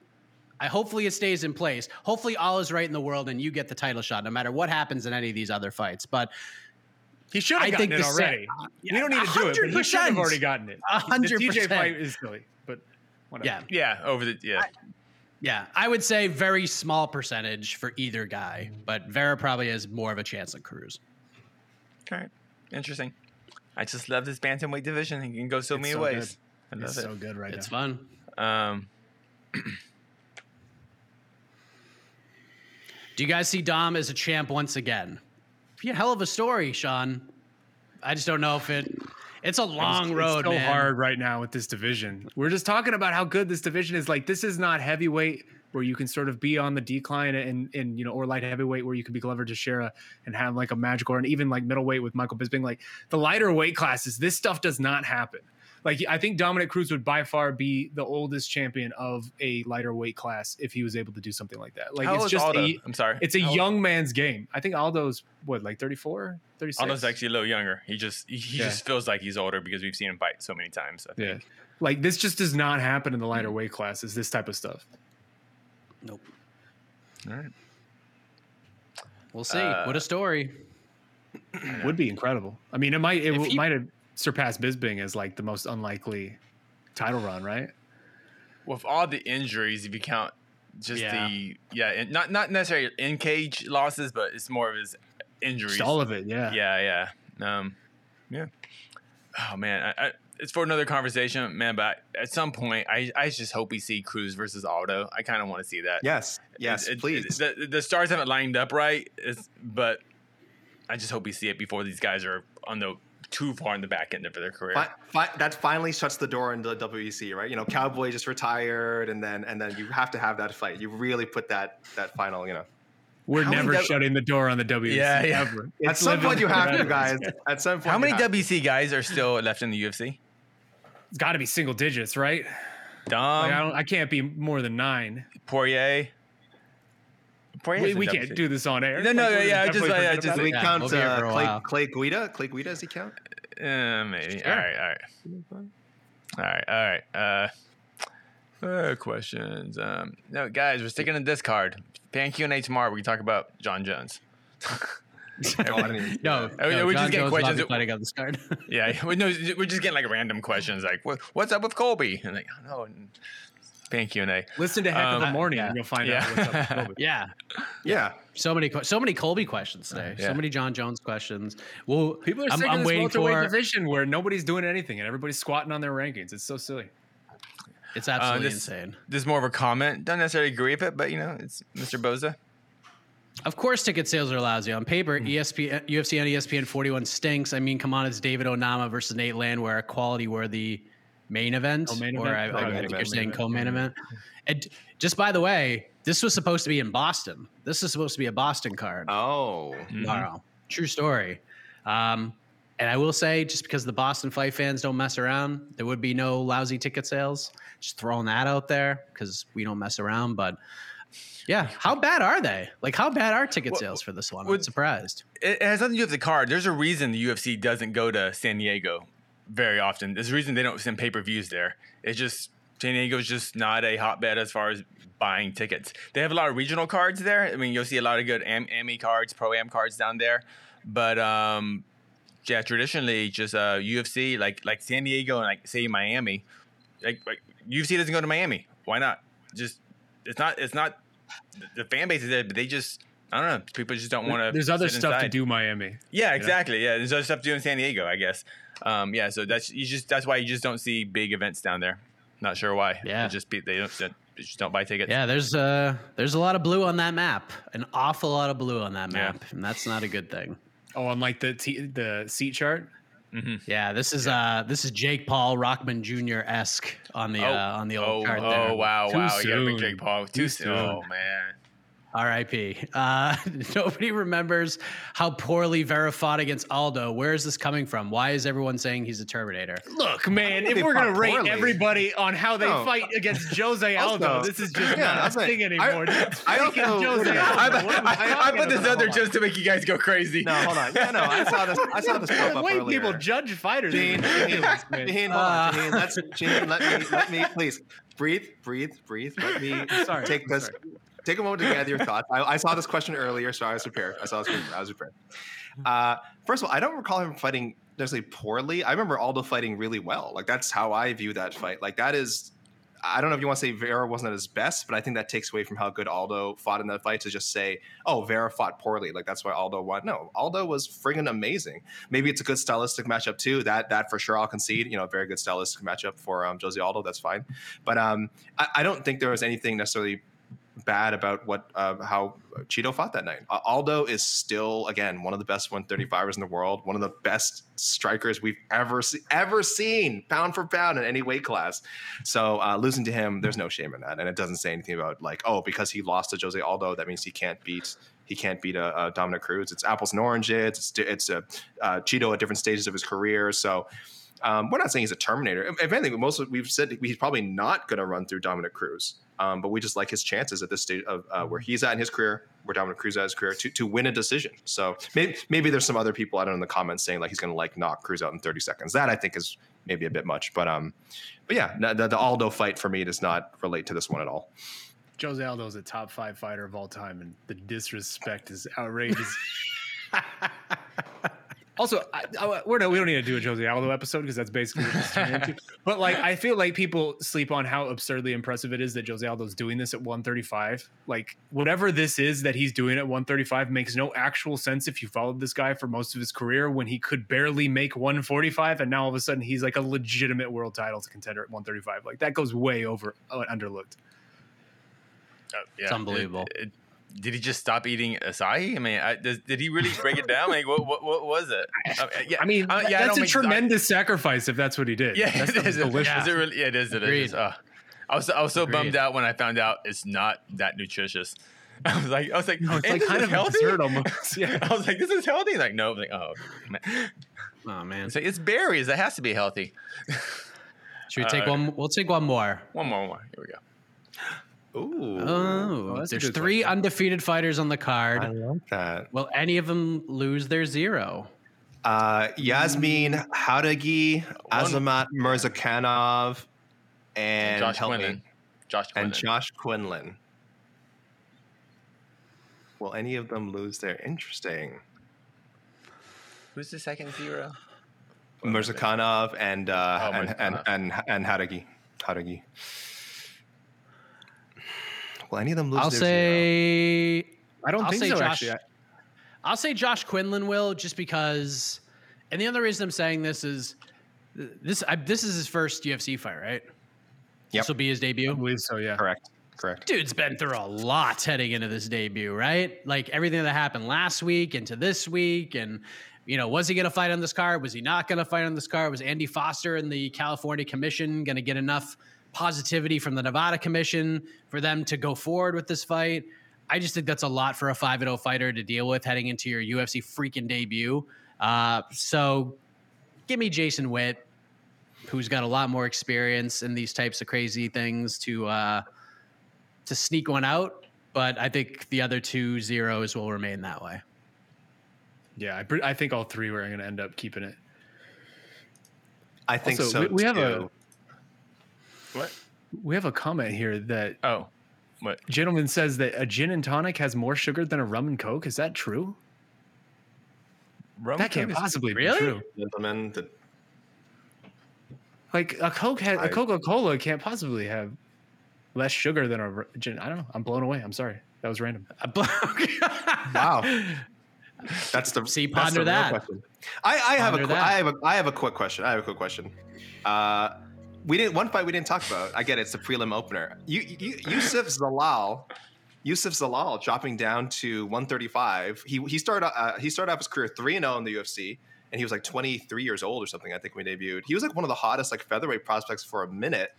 I hopefully it stays in place. Hopefully all is right in the world and you get the title shot, no matter what happens in any of these other fights. But He should have gotten think it the sa- already. we don't need to do it, but he should have 100%. already gotten it. A hundred The TJ fight is silly, but whatever. yeah, Yeah, over the yeah. yeah, I would say very small percentage for either guy, but Vera probably has more of a chance than Cruz. All right, interesting. I just love this bantamweight division. It can go so It's many so ways. good. I love It's it. so good right It's now. fun. Um, [clears throat] Do you guys see Dom as a champ once again? Be a hell of a story, Sean. I just don't know if it. It's a long It's- road, It's so man. hard right now with this division. We're just talking about how good this division is. Like this is not heavyweight where you can sort of be on the decline and and you know or light heavyweight where you can be Glover Teixeira and have like a magical or and even like middleweight with Michael Bisping. Like the lighter weight classes, this stuff does not happen. Like I think Dominick Cruz would by far be the oldest champion of a lighter weight class if he was able to do something like that. Like how it's just Aldo? a I'm sorry. it's a How old- young man's game. I think Aldo's what like 34, 36? Aldo's actually a little younger. He just he, he Yeah. just feels like he's older because we've seen him fight so many times. I Yeah. Like this just does not happen in the lighter weight classes, this type of stuff. Nope. All right. We'll see. Uh, what a story. Would be incredible. I mean, it might it w- he- might have surpassed Bisping as like the most unlikely title run, right? With all the injuries, if you count just Yeah. the yeah, and not not necessarily in cage losses, but it's more of his injuries. Just all of it, yeah. Yeah, yeah, um, yeah. Oh man, I, I, it's for another conversation, man. But at some point, I I just hope we see Cruz versus Aldo. I kind of want to see that. Yes, yes, It- it- please. the, the stars haven't lined up right, it's, but I just hope we see it before these guys are on the too far in the back end of their career. Fi- fi- that finally shuts the door into the WEC, right? You know, Cowboy just retired, and then and then you have to have that fight. You really put that that final, you know. We're How never W- shutting the door on the WEC Yeah, yeah. ever. At It's some point, you have to, guys. At some point, How many have to. WEC guys are still left in the UFC? It's got to be single digits, right? Dom, Like, I don't. I can't be more than nine. Poirier. Poirier's We, we can't do this on air. No, no, Like, we're yeah, just, definitely uh, just- about Do it. we Yeah, count we'll be here for uh, Clay. Clay Guida? Clay Guida, does he count? Uh, maybe. Sure. All right, all right. All right, all right. Uh, uh, questions. Um, no, guys, we're sticking to this card. Fan Q and A tomorrow. We can talk about Jon Jones. Oh, I didn't even- No, Oh, no we're just getting Jones questions be that- fighting on this card. [laughs] yeah, we- no, we're just getting like random questions, like what, "What's up with Colby?" And like, I don't know. you, Fan and A. Listen to Heck of Um, a Morning, yeah. and you'll find Yeah. out what's up. with [laughs] yeah, yeah. so many, so many Colby questions today. Yeah. So many John Jones questions. Well, People are I'm, sick I'm of this waiting welterweight for. division where nobody's doing anything and everybody's squatting on their rankings. It's so silly. It's absolutely Uh, this- insane. This is more of a comment. Don't necessarily agree with it, but you know, it's Mr. Boza. Of course, ticket sales are lousy on paper. E ESPN, UFC on ESPN 41 stinks. I mean, come on, it's David Onama versus Nate Landwehr, a quality-worthy main event, Co-main or event? I, I Co-main think event, you're saying co-main co-main event. And just by the way, this was supposed to be in Boston. This is supposed to be a Boston card Oh, tomorrow. True story. Um, and I will say, just because the Boston fight fans don't mess around, there would be no lousy ticket sales. Just throwing that out there because we don't mess around. But yeah, how bad are they? Like, how bad are ticket Well, sales for this one? I'm surprised. it it has nothing to do with the card. There's a reason the UFC doesn't go to San Diego very often. There's a reason they don't send pay per views there. It's just San Diego's just not a hotbed as far as buying tickets. They have a lot of regional cards there. I mean, you'll see a lot of good Am- AMI cards, Pro Am cards down there. But um, yeah, traditionally, just uh, UFC like like San Diego and like say Miami, like, like UFC doesn't go to Miami. Why not? Just it's not it's not the fan base is there, but they just I don't know. People just don't want to. There's other stuff to do, Miami. Yeah, exactly. Yeah, there's other stuff to do in San Diego, I guess. Um, yeah, so that's you just that's why you just don't see big events down there. Not sure why. Yeah. They just be, they don't they just don't buy tickets. Yeah, there's uh there's a lot of blue on that map. An awful lot of blue on that Yeah. map, and that's not a good thing. Oh, on like the t- the seat chart. Yeah, this is uh this is Jake Paul Rahman Jr. esque on the Oh, uh, on the oh, old chart oh wow, Too wow! You got a big. Jake Paul. Too, Too soon. soon. Oh man. R.I.P. Uh, [laughs] nobody remembers how poorly Vera fought against Aldo. Where is this coming from? Why is everyone saying he's a Terminator? Look, man, if we're gonna rate poorly. everybody on how they No. fight against [laughs] Jose Aldo, Also- this is just Yeah, not a that's like- thing anymore. I- I don't freaking know- Jose I- Aldo. I, I, I, I put this about? out there just to make you guys go crazy. No, hold on. Yeah, no, I saw this. I saw this pop the up way earlier. people judge fighters. is Gene, Gene, ridiculous, man. Gene, hold Uh, on, let's, Gene, let me, let me, please breathe, breathe, breathe. Let me sorry, take this, sorry. Take a moment to gather your [laughs] thoughts. I, I saw this question earlier, so I was prepared. I saw this, question, I was prepared. Uh, first of all, I don't recall him fighting necessarily poorly. I remember Aldo fighting really well. Like that's how I view that fight. Like that is, I don't know if you want to say Vera wasn't at his best, but I think that takes away from how good Aldo fought in that fight to just say, oh, Vera fought poorly. Like that's why Aldo won. No, Aldo was friggin' amazing. Maybe it's a good stylistic matchup too. That that for sure I'll concede. You know, a very good stylistic matchup for um, Jose Aldo. That's fine. But um, I, I don't think there was anything necessarily bad about what uh, how Chito fought that night. Uh, Aldo is still again one of the best 135ers in the world, one of the best strikers we've ever ever seen, pound for pound in any weight class. So uh, losing to him, there's no shame in that, and it doesn't say anything about like oh because he lost to Jose Aldo that means he can't beat. He can't beat a, a Dominick Cruz. It's apples and oranges. It's it's a uh, Chito at different stages of his career. So um, we're not saying he's a Terminator. If anything, most of, we've said he's probably not going to run through Dominick Cruz. Um, but we just like his chances at this stage of uh, where he's at in his career, where Dominick Cruz at his career, to, to win a decision. So maybe maybe there's some other people I don't know in the comments saying like he's going to like knock Cruz out in 30 seconds. That I think is maybe a bit much. But um, but yeah, the, the Aldo fight for me does not relate to this one at all. Jose Aldo is a top five fighter of all time, and the disrespect is outrageous. [laughs] also, I, I, we're no, we don't need to do a Jose Aldo episode because that's basically what this turned into. [laughs] But like, I feel like people sleep on how absurdly impressive it is that Jose Aldo's doing this at 135. Like, whatever this is that he's doing at 135 makes no actual sense if you followed this guy for most of his career when he could barely make 145, and now all of a sudden he's like a legitimate world title contender at 135. Like that goes way over uh, underlooked. Uh, yeah, It's unbelievable. it- it- did he just stop eating açaí? I mean, I, does, did he really break it down? Like, what, what, what was it? [laughs] Uh, yeah, I mean, uh, yeah, that's don't a make- tremendous sacrifice if that's what he did. Yeah, that it stuff is. is delicious. Is it really? Yeah, it is. It Agreed. is. Uh, I was I was so bummed out when I found out it's not that nutritious. [laughs] I was like, I was like, No, it's like kind of healthy. almost. [laughs] Yeah. I was like, this is healthy. Like, no, like, oh, man. Oh man. It's like it's berries. It has to be healthy. Should we take Uh, one? We'll take one more. One more, one more. Here we go. Ooh, Oh, that's there's good three undefeated fighters on the card. I love that. Will any of them lose their zero? Uh, Yasmin Jauregui, Azamat Murzakanov, and Josh help me. Quinlan. Josh Quinlan. and Josh Quinlan. Will any of them lose their interesting? Who's the second zero? Murzakanov and uh, Oh, and, and Murzakanov. and and Jauregui. Jauregui. Will any of them lose I'll their say. I don't I'll think say so. Josh. Actually, I- I'll say Josh Quinlan will just because, and the other reason I'm saying this is this. I, this is his first UFC fight, right? Yep. This will be his I debut. believe so. Yeah. Correct. Correct. Dude's been through a lot heading into this debut, right? Like everything that happened last week into this week, and you know, was he going to fight on this card? Was he not going to fight on this card? Was Andy Foster and the California Commission going to get enough positivity from the Nevada Commission for them to go forward with this fight? I just think that's a lot for a 5 0 fighter to deal with heading into your UFC freaking debut. Uh, so give me Jason Witt, who's got a lot more experience in these types of crazy things to uh, to sneak one out. But I think the other two zeros will remain that way. Yeah. I, I think all three were going to end up keeping it. I think Also, so. we- we have a- too. What? We have a comment here that Oh, what? gentleman says that a gin and tonic has more sugar than a rum and coke. Is that true? Rum that can't Coke is- possibly Really? be true. gentlemen. The, Like a coke has I- a Coca Cola can't possibly have less sugar than a gin. I don't know. I'm blown away. I'm sorry. That was random. [laughs] wow. That's the See, that's ponder the real that. question. I, I have a Ponder qu- that. I have a I have a quick question. I have a quick question. Uh, we didn't one fight we didn't talk about. I get it, it's the prelim opener. You, you Yusuf [laughs] Zalal, Yusuf Zalal dropping down to 135. He he started uh, he started off his career three and zero in the UFC, and he was like 23 years old or something. I think when he debuted, he was like one of the hottest like featherweight prospects for a minute,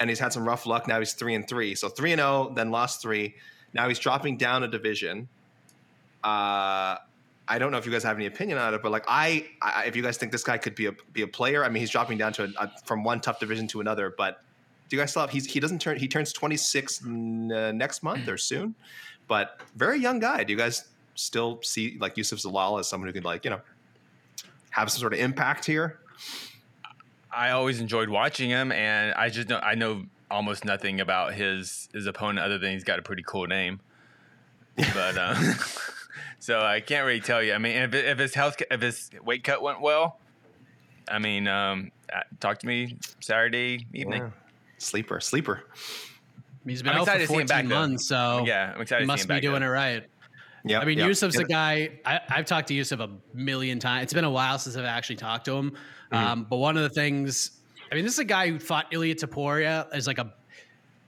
and he's had some rough luck. Now he's three and three. So three and zero, then lost three. Now he's dropping down a division. Uh, I don't know if you guys have any opinion on it, but like I, I if you guys think this guy could be a be a player, I mean, he's dropping down to a, a, from one tough division to another. But do you guys still have? He's he doesn't turn. He turns 26 n- uh, next month or soon, but very young guy. Do you guys still see like Yusuf Zalal as someone who could like you know have some sort of impact here? I always enjoyed watching him, and I just know I know almost nothing about his his opponent other than he's got a pretty cool name. [laughs] But uh, [laughs] so I can't really tell you. I mean, if, if his health, if his weight cut went well, I mean, um, uh, talk to me Saturday evening. Yeah. Sleeper, sleeper. He's been I'm out for to 14 back, though. months, so Yeah, I'm excited he to see must him be back, doing though. it right. Yeah, I mean, yeah. Yusuf's Yeah. a guy. I, I've talked to Yusuf a million times. It's been a while since I've actually talked to him. Mm-hmm. Um, but one of the things, I mean, this is a guy who fought Ilya Topuria as like a,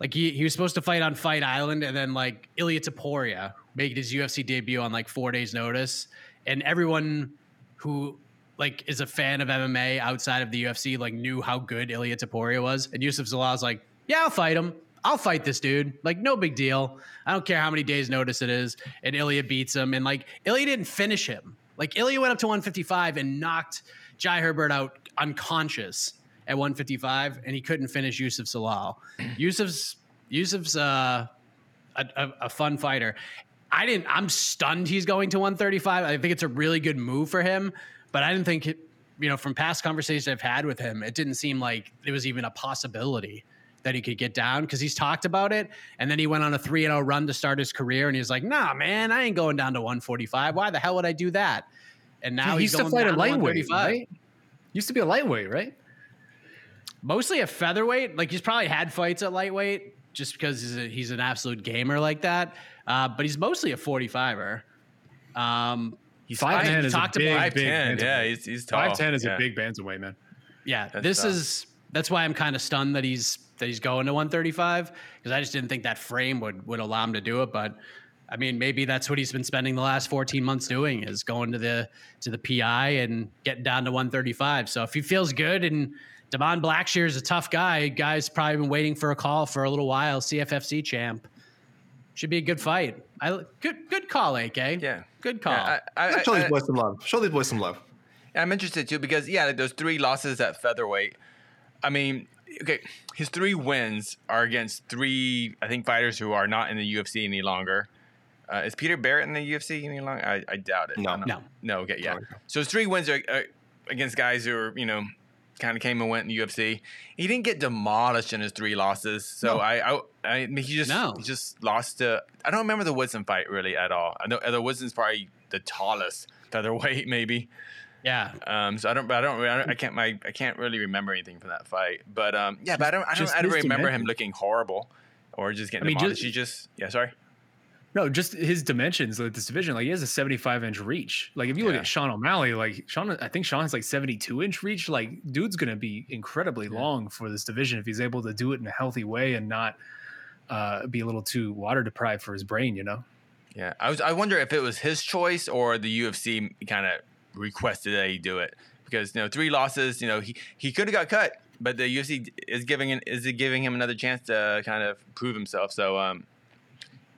like he, he was supposed to fight on Fight Island, and then like Ilya Topuria made his UFC debut on like four days' notice, and everyone who like is a fan of MMA outside of the UFC like knew how good Ilya Topuria was, and Yusuf Zalal's like, yeah, I'll fight him. I'll fight this dude. Like, no big deal. I don't care how many days notice it is. And Ilya beats him. And like, Ilya didn't finish him. Like, Ilya went up to 155 and knocked Jai Herbert out unconscious at 155, and he couldn't finish Yusuf Zalal. Yusuf's Yusuf's uh, a, a, a fun fighter. I didn't. I'm stunned he's going to 135. I think it's a really good move for him, but I didn't think it. You know, from past conversations I've had with him, it didn't seem like it was even a possibility that he could get down because he's talked about it. And then he went on a 3 0 run to start his career. And he's like, nah, man, I ain't going down to 145. Why the hell would I do that? And now he he's used to fight a lightweight, right? Used to be a lightweight, right? Mostly a featherweight. Like he's probably had fights at lightweight just because he's, a, he's an absolute gamer like that. Uh, but he's mostly a 45er. Um, He's Five I- ten is a big, about- big ten, yeah, he's he's tall. Five ten is yeah. a big band's bantamweight, man. Yeah, That's this tough. is that's why I'm kind of stunned that he's that he's going to 135 because I just didn't think that frame would would allow him to do it. But I mean, maybe that's what he's been spending the last 14 months doing is going to the to the PI and getting down to 135. So if he feels good and Devon Blackshear is a tough guy, guys probably been waiting for a call for a little while. CFFC champ should be a good fight. I good good call, AK. Yeah, good call. Yeah, I, I, Show these I- boys some love. Show these boys some love. I'm interested too because yeah, like those three losses at featherweight. I mean, okay, his three wins are against three, I think, fighters who are not in the UFC any longer. Uh, is Peter Barrett in the UFC any longer? I, I doubt it. No. I No. no. Okay, yeah. So his three wins are uh, against guys who are you know kind of came and went in the UFC. He didn't get demolished in his three losses. So No. I, I, I mean, he just No. he just lost to. I don't remember the Woodson fight really at all. I know the Woodson's probably the tallest featherweight [laughs] maybe. yeah. Um, so I don't, I don't, I don't, I can't, my, I can't really remember anything from that fight. But um, yeah, but I don't, I don't, Just I don't remember him looking horrible or just getting I mean, demolished. just- he just, yeah, sorry. No, just his dimensions like this division. Like he has a 75 inch reach. Like if you look at Sean O'Malley, like Sean, I think Sean has like 72 inch reach. Like dude's gonna be incredibly long for this division if he's able to do it in a healthy way and not uh, be a little too water deprived for his brain. You know. Yeah, I was, I wonder if it was his choice or the UFC kind of requested that he do it because you know three losses, you know he he could have got cut, but the UFC is giving an, is giving him another chance to kind of prove himself. So um.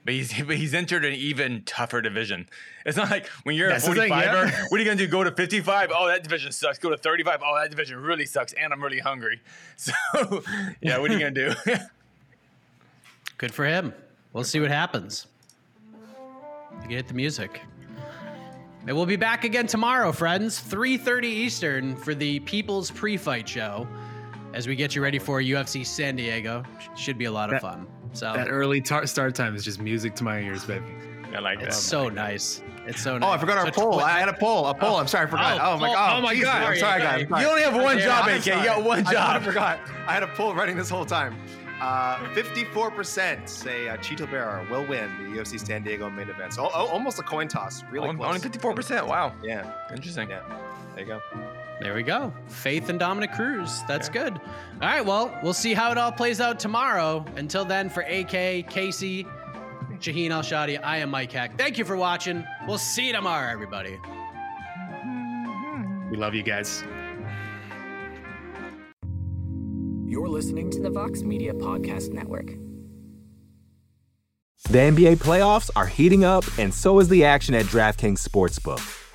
But he's, [laughs] but he's entered an even tougher division. It's not like when you're That's a 45er, thing, yeah. what are you going to do? Go to 55? Oh, that division sucks. Go to 35? Oh, that division really sucks. And I'm really hungry. [laughs] So, yeah, what are you going to do? [laughs] Good for him. We'll see what happens. You can hit the music. And we'll be back again tomorrow, friends, 3:30 Eastern for the People's Pre-Fight Show, as we get you ready for UFC San Diego. Should be a lot of That- fun. So That early tar- start time is just music to my ears, baby. I like that. it's so nice. It's so nice. Oh, I forgot our So poll. tw- I had a poll. A poll. I'm sorry, I forgot. Oh, Oh, my god. Oh my God. I'm sorry, guys. I'm. You only have one job, I'm AK. You got one job. I forgot. I had a poll running this whole time. Uh, 54% say uh, Chito Vera will win the UFC San Diego main event. So oh, almost a coin toss. Really only, close. only 54%. Wow. Yeah, Interesting. yeah. There you go. There we go. Faith and Dominick Cruz. That's good. All right. Well, we'll see how it all plays out tomorrow. Until then, for AK, Casey, Shaheen Al Shatti, I am Mike Heck. Thank you for watching. We'll see you tomorrow, everybody. Mm-hmm. We love you guys. You're listening to the Vox Media Podcast Network. The NBA playoffs are heating up, and so is the action at DraftKings Sportsbook,